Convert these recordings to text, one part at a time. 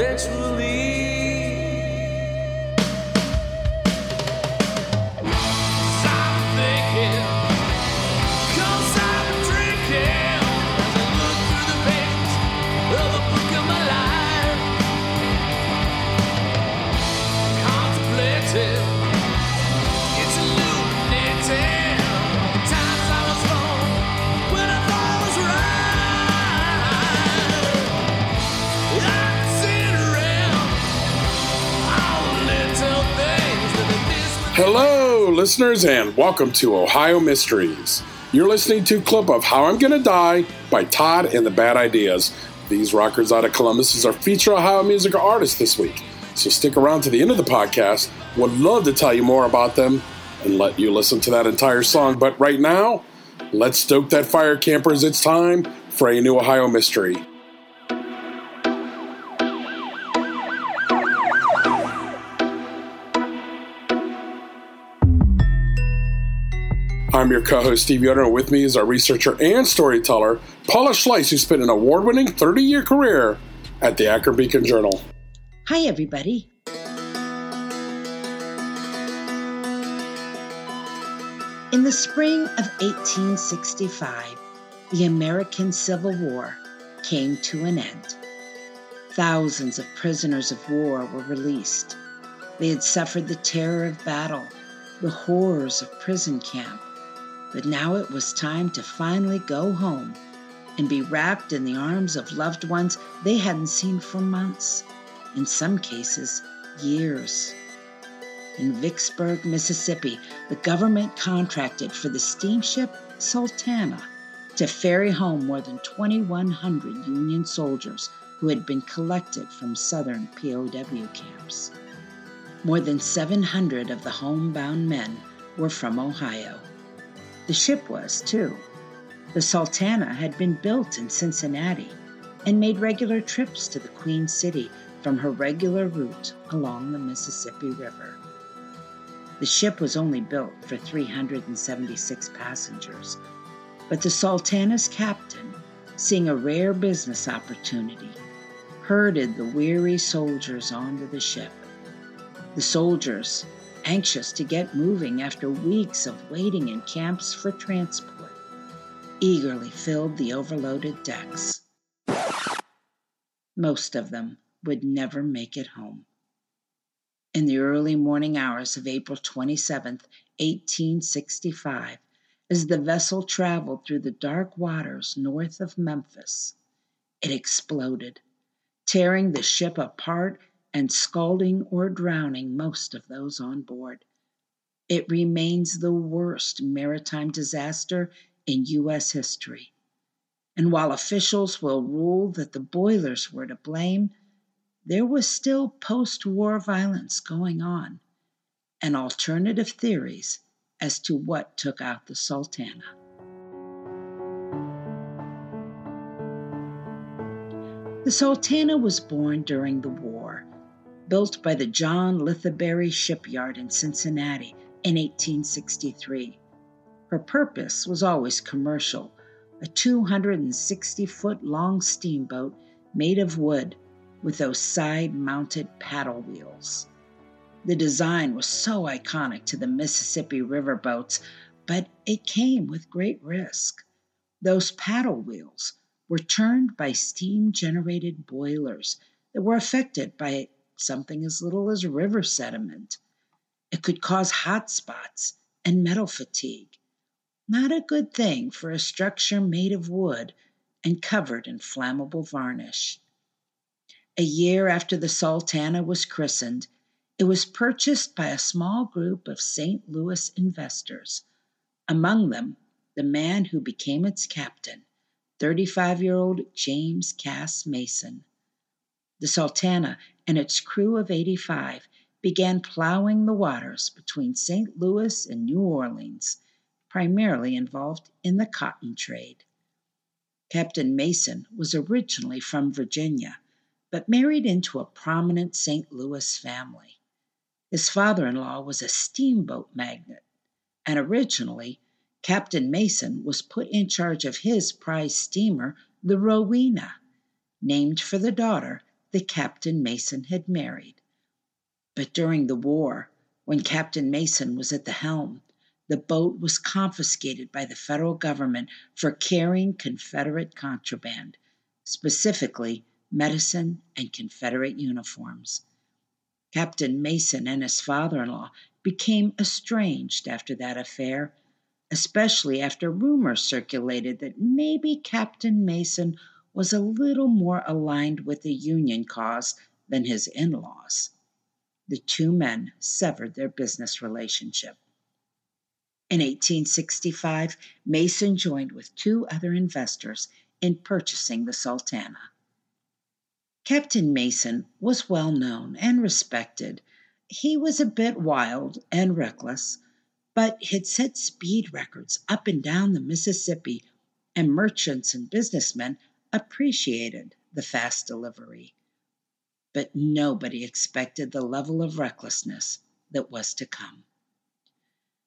Eventually Hello, listeners, and welcome to Ohio Mysteries. You're listening to a clip of How I'm Gonna Die by Todd and the Bad Ideas. These rockers out of Columbus is our feature Ohio music artist this week. So stick around to the end of the podcast. Would love to tell you more about them and let you listen to that entire song. But right now, let's stoke that fire, campers. It's time for a new Ohio mystery. I'm your co host, Steve Yoder, and with me is our researcher and storyteller, Paula Schleis, who spent an award winning 30 year career at the Akron Beacon Journal. Hi, everybody. In the spring of 1865, the American Civil War came to an end. Thousands of prisoners of war were released. They had suffered the terror of battle, the horrors of prison camp, but now it was time to finally go home and be wrapped in the arms of loved ones they hadn't seen for months, in some cases, years. In Vicksburg, Mississippi, the government contracted for the steamship Sultana to ferry home more than 2,100 Union soldiers who had been collected from southern POW camps. More than 700 of the homebound men were from Ohio. The ship was, too. The Sultana had been built in Cincinnati and made regular trips to the Queen City from her regular route along the Mississippi River. The ship was only built for 376 passengers, but the Sultana's captain, seeing a rare business opportunity, herded the weary soldiers onto the ship. The soldiers anxious to get moving after weeks of waiting in camps for transport, eagerly filled the overloaded decks. Most of them would never make it home. In the early morning hours of April 27, 1865, as the vessel traveled through the dark waters north of Memphis, it exploded, tearing the ship apart and scalding or drowning most of those on board. It remains the worst maritime disaster in U.S. history. And while officials will rule that the boilers were to blame, there was still post war violence going on and alternative theories as to what took out the Sultana. The Sultana was born during the war built by the John Litherbury Shipyard in Cincinnati in 1863. Her purpose was always commercial a 260 foot long steamboat made of wood with those side mounted paddle wheels. The design was so iconic to the Mississippi River boats, but it came with great risk. Those paddle wheels were turned by steam generated boilers that were affected by something as little as river sediment. It could cause hot spots and metal fatigue. Not a good thing for a structure made of wood and covered in flammable varnish. A year after the Sultana was christened, it was purchased by a small group of St. Louis investors, among them the man who became its captain, 35 year old James Cass Mason. the Sultana and its crew of 85 began plowing the waters between St. Louis and New Orleans, primarily involved in the cotton trade. Captain Mason was originally from Virginia, but married into a prominent St. Louis family. His father in law was a steamboat magnate, and originally Captain Mason was put in charge of his prize steamer, the Rowena, named for the daughter that Captain Mason had married. But during the war, when Captain Mason was at the helm, the boat was confiscated by the federal government for carrying Confederate contraband, specifically medicine and Confederate uniforms. Captain Mason and his father in law became estranged after that affair, especially after rumors circulated that maybe Captain Mason was a little more aligned with the Union cause than his in laws. The two men severed their business relationship. In 1865, Mason joined with two other investors in purchasing the Sultana. Captain Mason was well known and respected. He was a bit wild and reckless, but had set speed records up and down the Mississippi, and merchants and businessmen appreciated the fast delivery. But nobody expected the level of recklessness that was to come.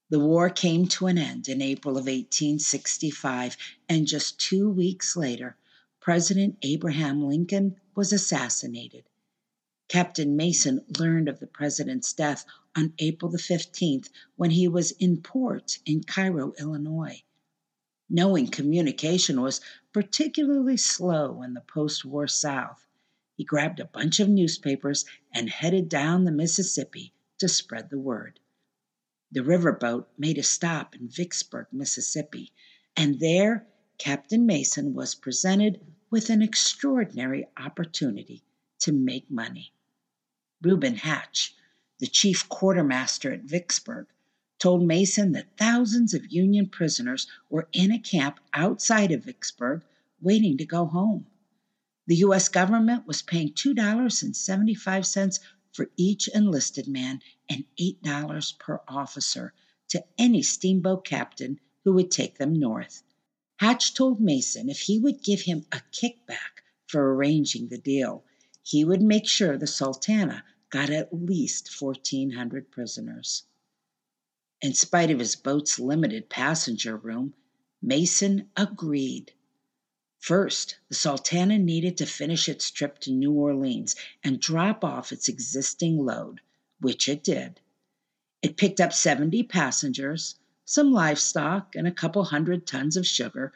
The war came to an end in April of 1865, and just two weeks later, President Abraham Lincoln was assassinated. Captain Mason learned of the president's death on April the 15th when he was in port in Cairo, Illinois. Knowing communication was particularly slow in the post war South, he grabbed a bunch of newspapers and headed down the Mississippi to spread the word. The riverboat made a stop in Vicksburg, Mississippi, and there Captain Mason was presented with an extraordinary opportunity to make money. Reuben Hatch, the chief quartermaster at Vicksburg, told Mason that thousands of Union prisoners were in a camp outside of Vicksburg waiting to go home. The U.S. government was paying $2.75 for each enlisted man and $8 per officer to any steamboat captain who would take them north. Hatch told Mason if he would give him a kickback for arranging the deal, he would make sure the Sultana got at least 1,400 prisoners. In spite of his boat's limited passenger room, Mason agreed. First, the Sultana needed to finish its trip to New Orleans and drop off its existing load, which it did. It picked up 70 passengers, some livestock, and a couple hundred tons of sugar,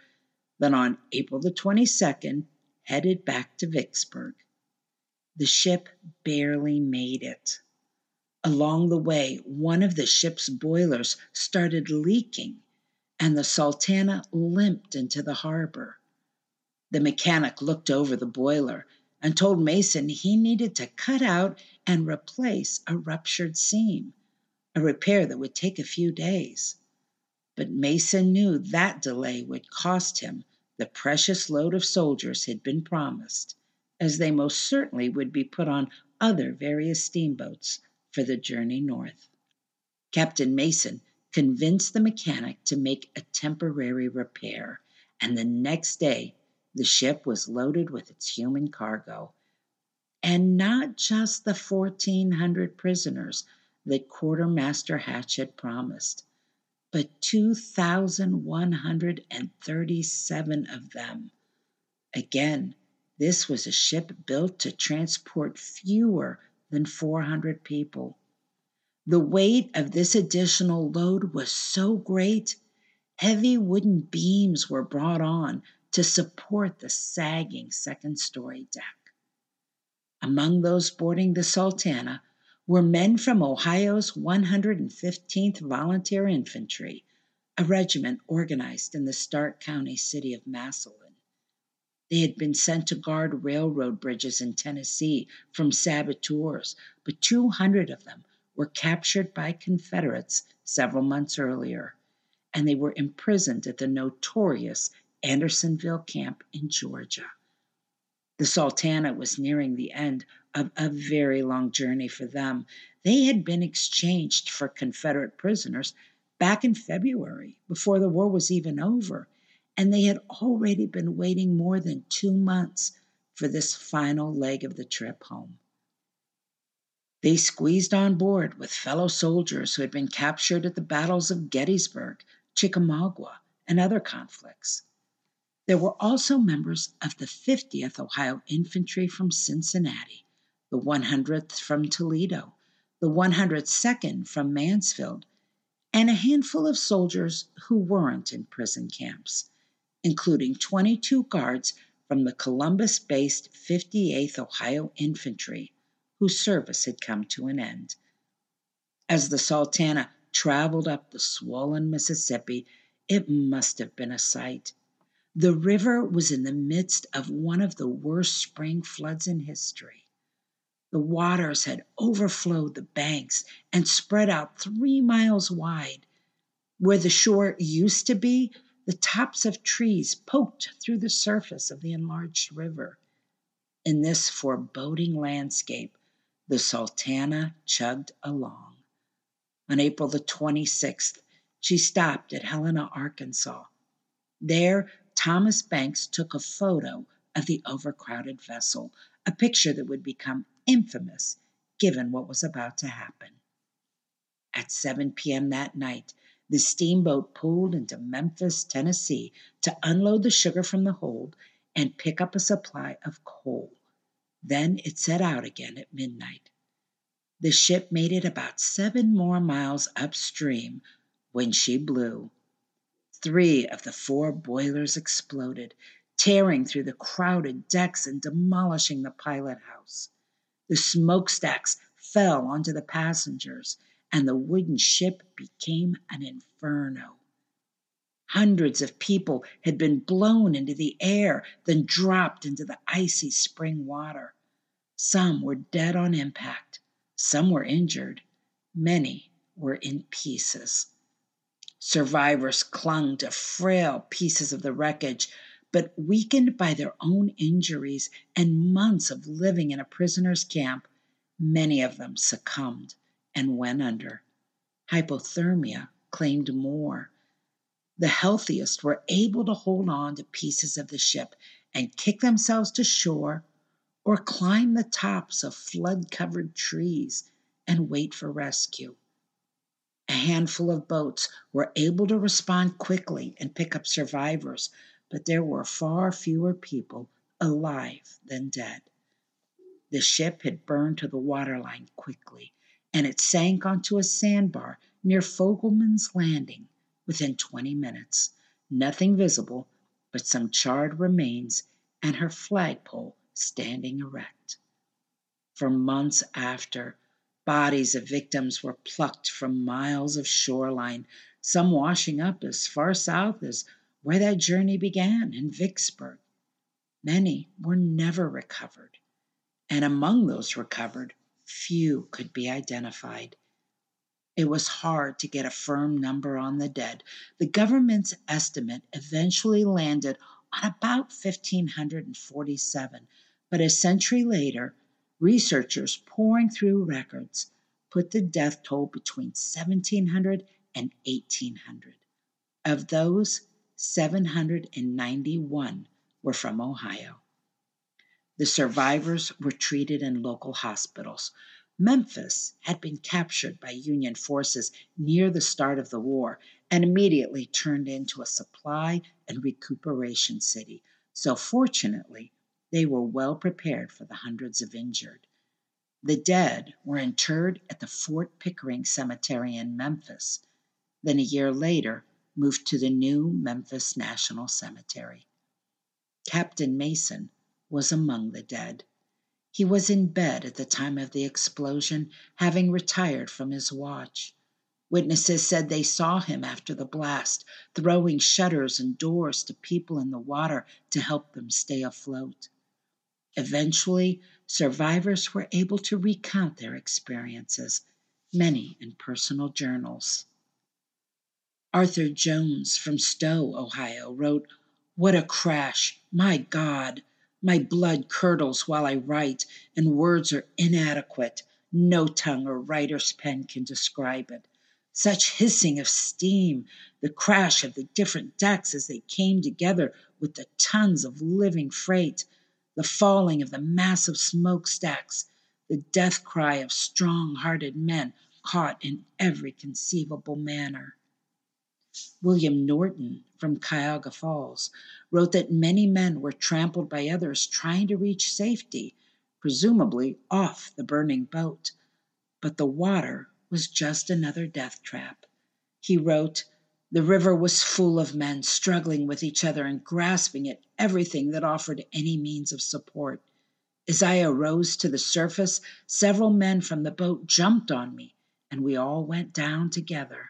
then on April the 22nd headed back to Vicksburg. The ship barely made it. Along the way, one of the ship's boilers started leaking, and the Sultana limped into the harbor. The mechanic looked over the boiler and told Mason he needed to cut out and replace a ruptured seam, a repair that would take a few days. But Mason knew that delay would cost him the precious load of soldiers he'd been promised, as they most certainly would be put on other various steamboats for the journey north. Captain Mason convinced the mechanic to make a temporary repair, and the next day the ship was loaded with its human cargo. And not just the 1,400 prisoners that Quartermaster Hatch had promised, but 2,137 of them. Again, this was a ship built to transport fewer than 400 people. The weight of this additional load was so great, heavy wooden beams were brought on to support the sagging second story deck. Among those boarding the Sultana were men from Ohio's 115th Volunteer Infantry, a regiment organized in the Stark County city of Massillon. They had been sent to guard railroad bridges in Tennessee from saboteurs, but 200 of them were captured by Confederates several months earlier, and they were imprisoned at the notorious Andersonville camp in Georgia. The Sultana was nearing the end of a very long journey for them. They had been exchanged for Confederate prisoners back in February, before the war was even over, and they had already been waiting more than two months for this final leg of the trip home. They squeezed on board with fellow soldiers who had been captured at the battles of Gettysburg, Chickamauga, and other conflicts. There were also members of the 50th Ohio Infantry from Cincinnati, the 100th from Toledo, the 102nd from Mansfield, and a handful of soldiers who weren't in prison camps, including 22 guards from the Columbus based 58th Ohio Infantry whose service had come to an end. As the Sultana traveled up the swollen Mississippi, it must have been a sight. The river was in the midst of one of the worst spring floods in history. The waters had overflowed the banks and spread out three miles wide. Where the shore used to be, the tops of trees poked through the surface of the enlarged river. In this foreboding landscape, the Sultana chugged along. On April the 26th, she stopped at Helena, Arkansas. There, Thomas Banks took a photo of the overcrowded vessel, a picture that would become infamous given what was about to happen. At 7 p.m. that night, the steamboat pulled into Memphis, Tennessee to unload the sugar from the hold and pick up a supply of coal. Then it set out again at midnight. The ship made it about seven more miles upstream when she blew. Three of the four boilers exploded, tearing through the crowded decks and demolishing the pilot house. The smokestacks fell onto the passengers, and the wooden ship became an inferno. Hundreds of people had been blown into the air, then dropped into the icy spring water. Some were dead on impact, some were injured, many were in pieces. Survivors clung to frail pieces of the wreckage, but weakened by their own injuries and months of living in a prisoner's camp, many of them succumbed and went under. Hypothermia claimed more. The healthiest were able to hold on to pieces of the ship and kick themselves to shore or climb the tops of flood covered trees and wait for rescue. A handful of boats were able to respond quickly and pick up survivors, but there were far fewer people alive than dead. The ship had burned to the waterline quickly, and it sank onto a sandbar near Fogelman's Landing within 20 minutes. Nothing visible but some charred remains and her flagpole standing erect. For months after, bodies of victims were plucked from miles of shoreline, some washing up as far south as where that journey began in Vicksburg. Many were never recovered, and among those recovered, few could be identified. It was hard to get a firm number on the dead. The government's estimate eventually landed on about 1,547, but a century later, researchers poring through records put the death toll between 1,700 and 1,800. Of those, 791 were from Ohio. The survivors were treated in local hospitals. Memphis had been captured by Union forces near the start of the war and immediately turned into a supply and recuperation city. So, fortunately, they were well prepared for the hundreds of injured. The dead were interred at the Fort Pickering Cemetery in Memphis, then a year later moved to the new Memphis National Cemetery. Captain Mason was among the dead. He was in bed at the time of the explosion, having retired from his watch. Witnesses said they saw him after the blast, throwing shutters and doors to people in the water to help them stay afloat. Eventually, survivors were able to recount their experiences, many in personal journals. Arthur Jones from Stow, Ohio, wrote, What a crash! My God! My blood curdles while I write, and words are inadequate. No tongue or writer's pen can describe it. Such hissing of steam, the crash of the different decks as they came together with the tons of living freight, the falling of the massive smokestacks, the death cry of strong hearted men caught in every conceivable manner. William Norton from Cuyahoga Falls wrote that many men were trampled by others trying to reach safety, presumably off the burning boat. But the water was just another death trap. He wrote, The river was full of men struggling with each other and grasping at everything that offered any means of support. As I arose to the surface, several men from the boat jumped on me and we all went down together.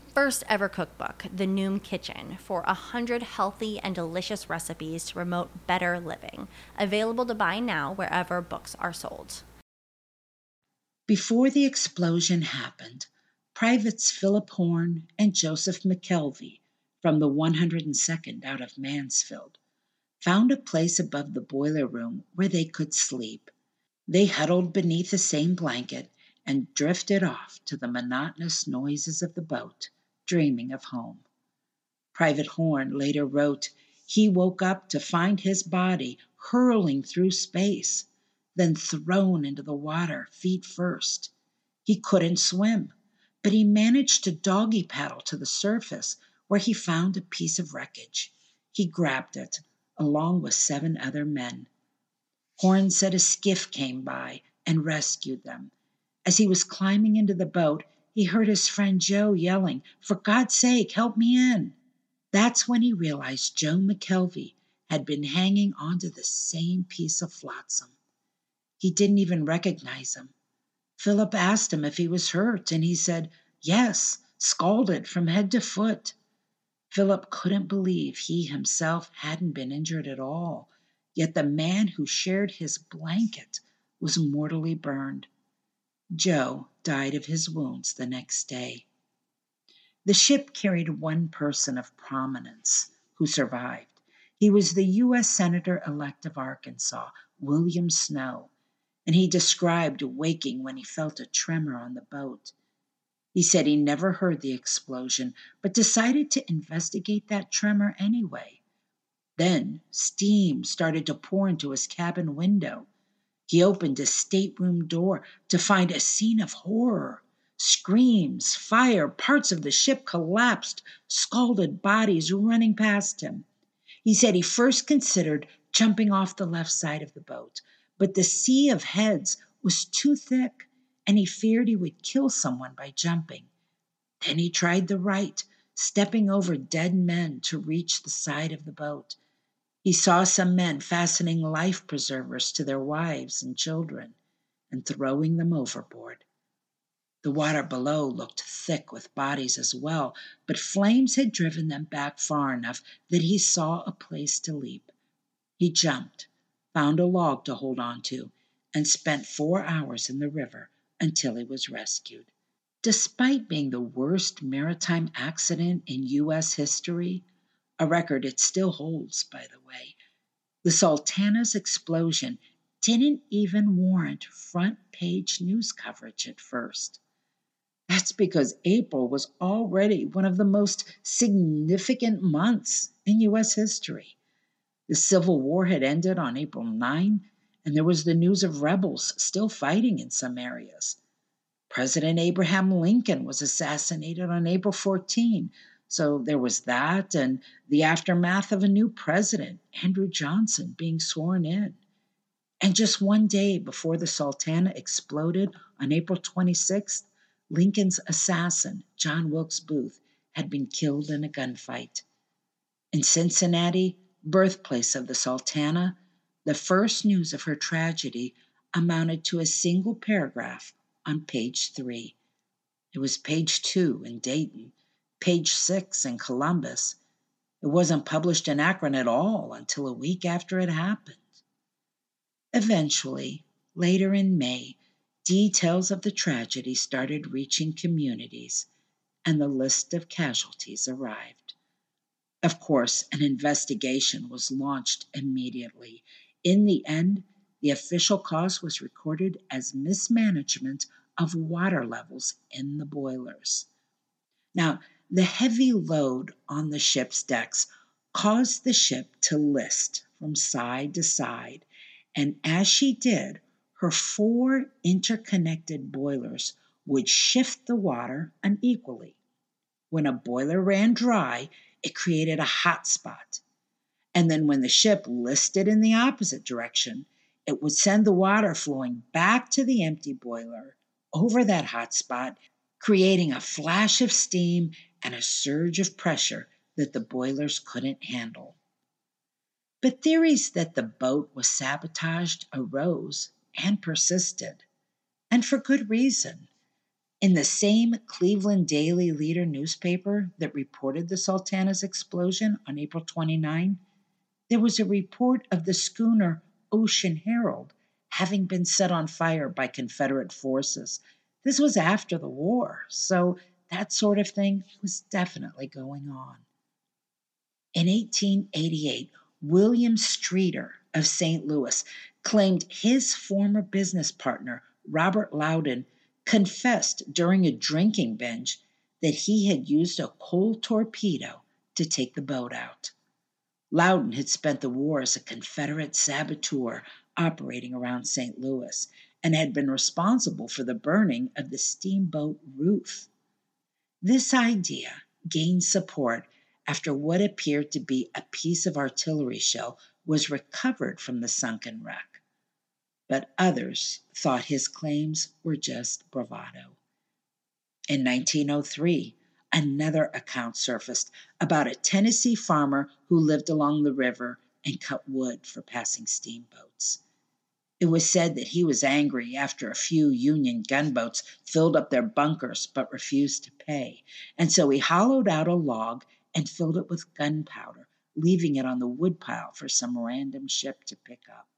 first ever cookbook, The Noom Kitchen, for 100 healthy and delicious recipes to promote better living. Available to buy now wherever books are sold. Before the explosion happened, Privates Philip Horn and Joseph McKelvey from the 102nd out of Mansfield found a place above the boiler room where they could sleep. They huddled beneath the same blanket and drifted off to the monotonous noises of the boat, dreaming of home. Private Horn later wrote he woke up to find his body hurling through space, then thrown into the water feet first. He couldn't swim, but he managed to doggy paddle to the surface where he found a piece of wreckage. He grabbed it, along with seven other men. Horn said a skiff came by and rescued them as he was climbing into the boat, he heard his friend Joe yelling, For God's sake, help me in. That's when he realized Joe McKelvey had been hanging onto the same piece of flotsam. He didn't even recognize him. Philip asked him if he was hurt, and he said, Yes, scalded from head to foot. Philip couldn't believe he himself hadn't been injured at all, yet the man who shared his blanket was mortally burned. Joe died of his wounds the next day. The ship carried one person of prominence who survived. He was the U.S. Senator elect of Arkansas, William Snow, and he described waking when he felt a tremor on the boat. He said he never heard the explosion, but decided to investigate that tremor anyway. Then steam started to pour into his cabin window. He opened his stateroom door to find a scene of horror. Screams, fire, parts of the ship collapsed, scalded bodies running past him. He said he first considered jumping off the left side of the boat, but the sea of heads was too thick and he feared he would kill someone by jumping. Then he tried the right, stepping over dead men to reach the side of the boat. He saw some men fastening life preservers to their wives and children and throwing them overboard. The water below looked thick with bodies as well, but flames had driven them back far enough that he saw a place to leap. He jumped, found a log to hold on to, and spent four hours in the river until he was rescued. Despite being the worst maritime accident in U.S. history, a record it still holds, by the way. The Sultana's explosion didn't even warrant front page news coverage at first. That's because April was already one of the most significant months in U.S. history. The Civil War had ended on April 9, and there was the news of rebels still fighting in some areas. President Abraham Lincoln was assassinated on April 14, So there was that, and the aftermath of a new president, Andrew Johnson, being sworn in. And just one day before the Sultana exploded on April 26th, Lincoln's assassin, John Wilkes Booth, had been killed in a gunfight. In Cincinnati, birthplace of the Sultana, the first news of her tragedy amounted to a single paragraph on page three. It was page two in Dayton, page six in Columbus. It wasn't published in Akron at all until a week after it happened. Eventually, later in May, details of the tragedy started reaching communities, and the list of casualties arrived. Of course, an investigation was launched immediately. In the end, the official cause was recorded as mismanagement of water levels in the boilers. Now, the heavy load on the ship's decks caused the ship to list from side to side, and as she did, her four interconnected boilers would shift the water unequally. When a boiler ran dry, it created a hot spot. And then when the ship listed in the opposite direction, it would send the water flowing back to the empty boiler over that hot spot, creating a flash of steam and a surge of pressure that the boilers couldn't handle. But theories that the boat was sabotaged arose and persisted, and for good reason. In the same Cleveland Daily Leader newspaper that reported the Sultana's explosion on April 29, there was a report of the schooner Ocean Herald having been set on fire by Confederate forces. This was after the war, so that sort of thing was definitely going on. In 1888, William Streeter of St. Louis claimed his former business partner, Robert Loudon, confessed during a drinking binge that he had used a coal torpedo to take the boat out. Loudon had spent the war as a Confederate saboteur operating around St. Louis and had been responsible for the burning of the steamboat Ruth. This idea gained support after what appeared to be a piece of artillery shell was recovered from the sunken wreck. But others thought his claims were just bravado. In 1903, another account surfaced about a Tennessee farmer who lived along the river and cut wood for passing steamboats. It was said that he was angry after a few Union gunboats filled up their bunkers but refused to pay, and so he hollowed out a log and filled it with gunpowder, leaving it on the woodpile for some random ship to pick up.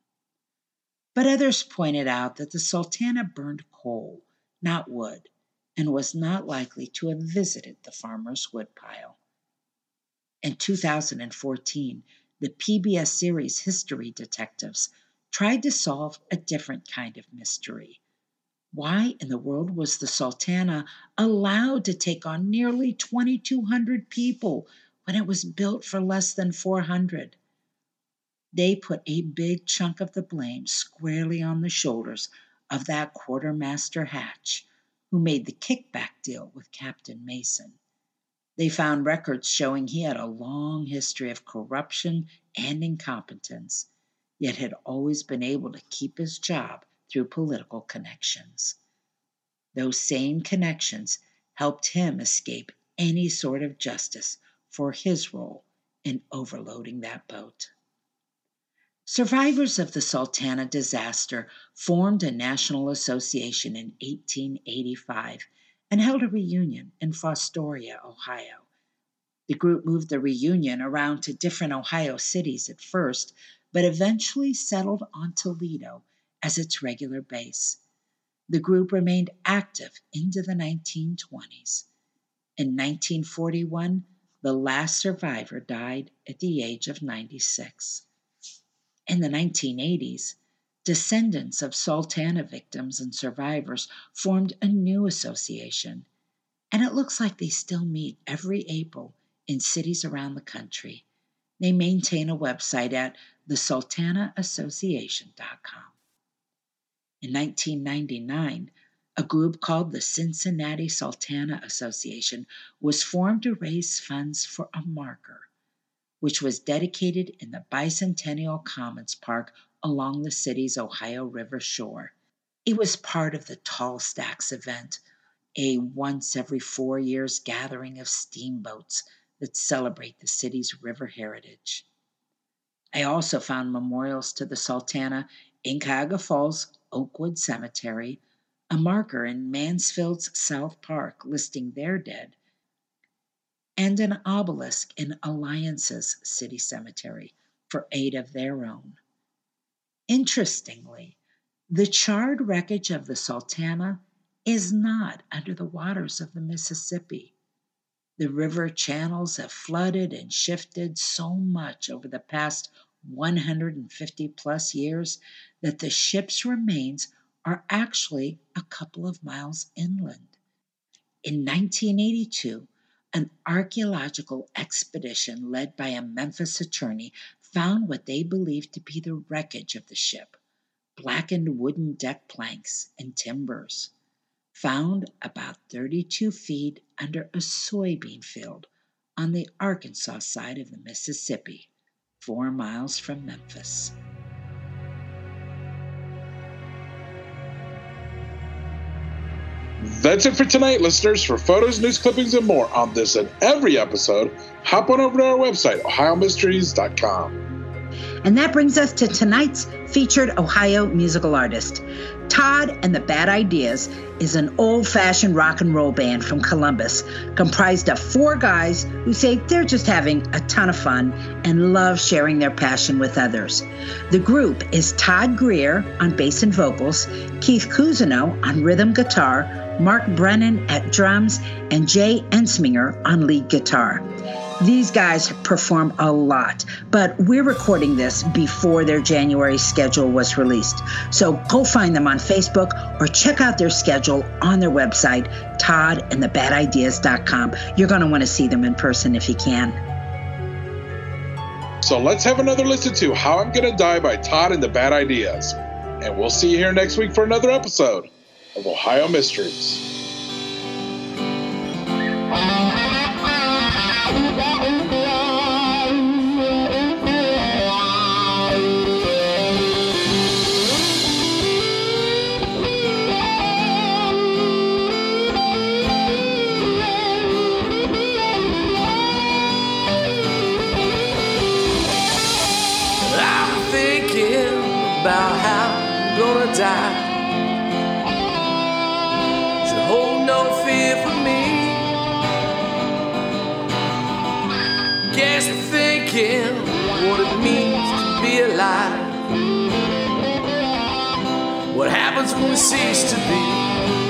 But others pointed out that the Sultana burned coal, not wood, and was not likely to have visited the farmer's woodpile. In 2014, the PBS series History Detectives tried to solve a different kind of mystery. Why in the world was the Sultana allowed to take on nearly 2,200 people when it was built for less than 400? They put a big chunk of the blame squarely on the shoulders of that quartermaster Hatch who made the kickback deal with Captain Mason. They found records showing he had a long history of corruption and incompetence, yet had always been able to keep his job through political connections. Those same connections helped him escape any sort of justice for his role in overloading that boat. Survivors of the Sultana disaster formed a national association in 1885 and held a reunion in Fostoria, Ohio. The group moved the reunion around to different Ohio cities at first, but eventually settled on Toledo as its regular base. The group remained active into the 1920s. In 1941, the last survivor died at the age of 96. In the 1980s, descendants of Sultana victims and survivors formed a new association, and it looks like they still meet every April in cities around the country. They maintain a website at thesultanaassociation.com. In 1999, a group called the Cincinnati Sultana Association was formed to raise funds for a marker, which was dedicated in the Bicentennial Commons Park along the city's Ohio River shore. It was part of the Tall Stacks event, a once every four years gathering of steamboats that celebrate the city's river heritage. I also found memorials to the Sultana in Cuyahoga Falls Oakwood Cemetery, a marker in Mansfield's South Park listing their dead, and an obelisk in Alliance's city cemetery for eight of their own. Interestingly, the charred wreckage of the Sultana is not under the waters of the Mississippi. The river channels have flooded and shifted so much over the past 150 plus years that the ship's remains are actually a couple of miles inland. In 1982, an archaeological expedition led by a Memphis attorney found what they believed to be the wreckage of the ship blackened wooden deck planks and timbers, found about 32 feet under a soybean field on the Arkansas side of the Mississippi, four miles from Memphis. That's it for tonight, listeners. For photos, news clippings, and more on this and every episode, hop on over to our website, ohiomysteries.com. And that brings us to tonight's featured Ohio musical artist. Todd and the Bad Ideas is an old fashioned rock and roll band from Columbus, comprised of four guys who say they're just having a ton of fun and love sharing their passion with others. The group is Todd Greer on bass and vocals, Keith Cousineau on rhythm guitar, Mark Brennan at drums, and Jay Ensminger on lead guitar. These guys perform a lot, but we're recording this before their January schedule was released. So go find them on Facebook or check out their schedule on their website, toddandthebadideas.com. You're going to want to see them in person if you can. So let's have another listen to How I'm Gonna Die by Todd and the Bad Ideas. And we'll see you here next week for another episode of Ohio Mysteries. I'm what it means to be alive. What happens when we cease to be?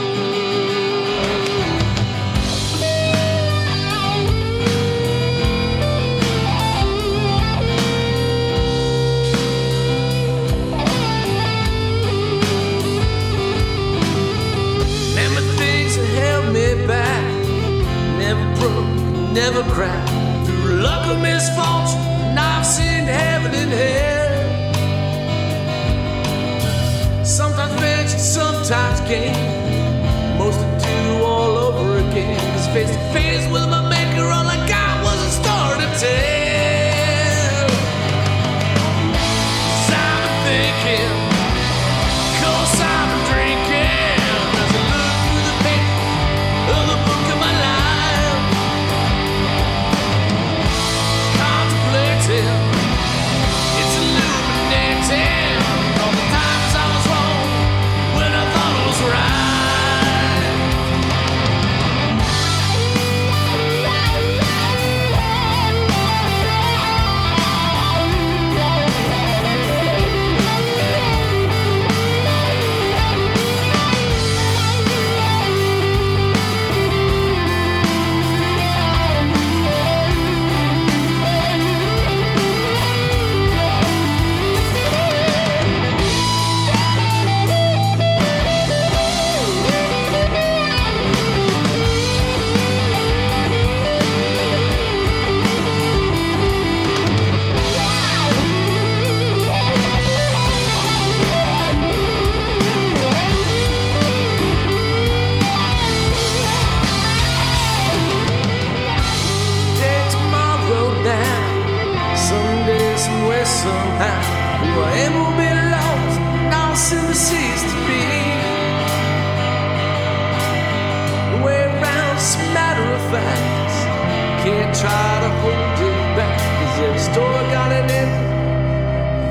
Try to hold it back, cause every story got an end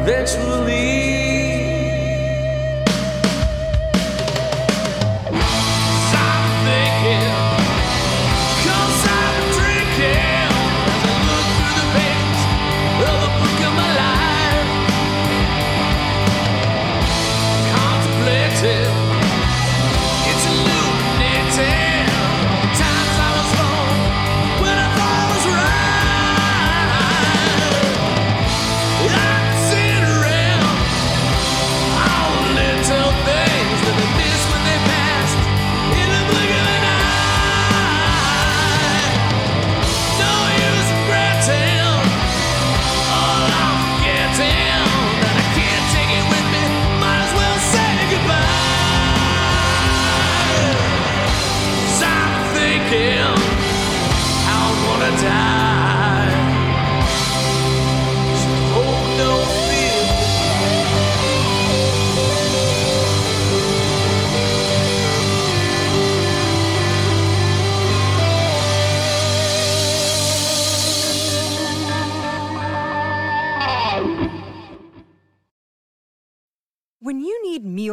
eventually.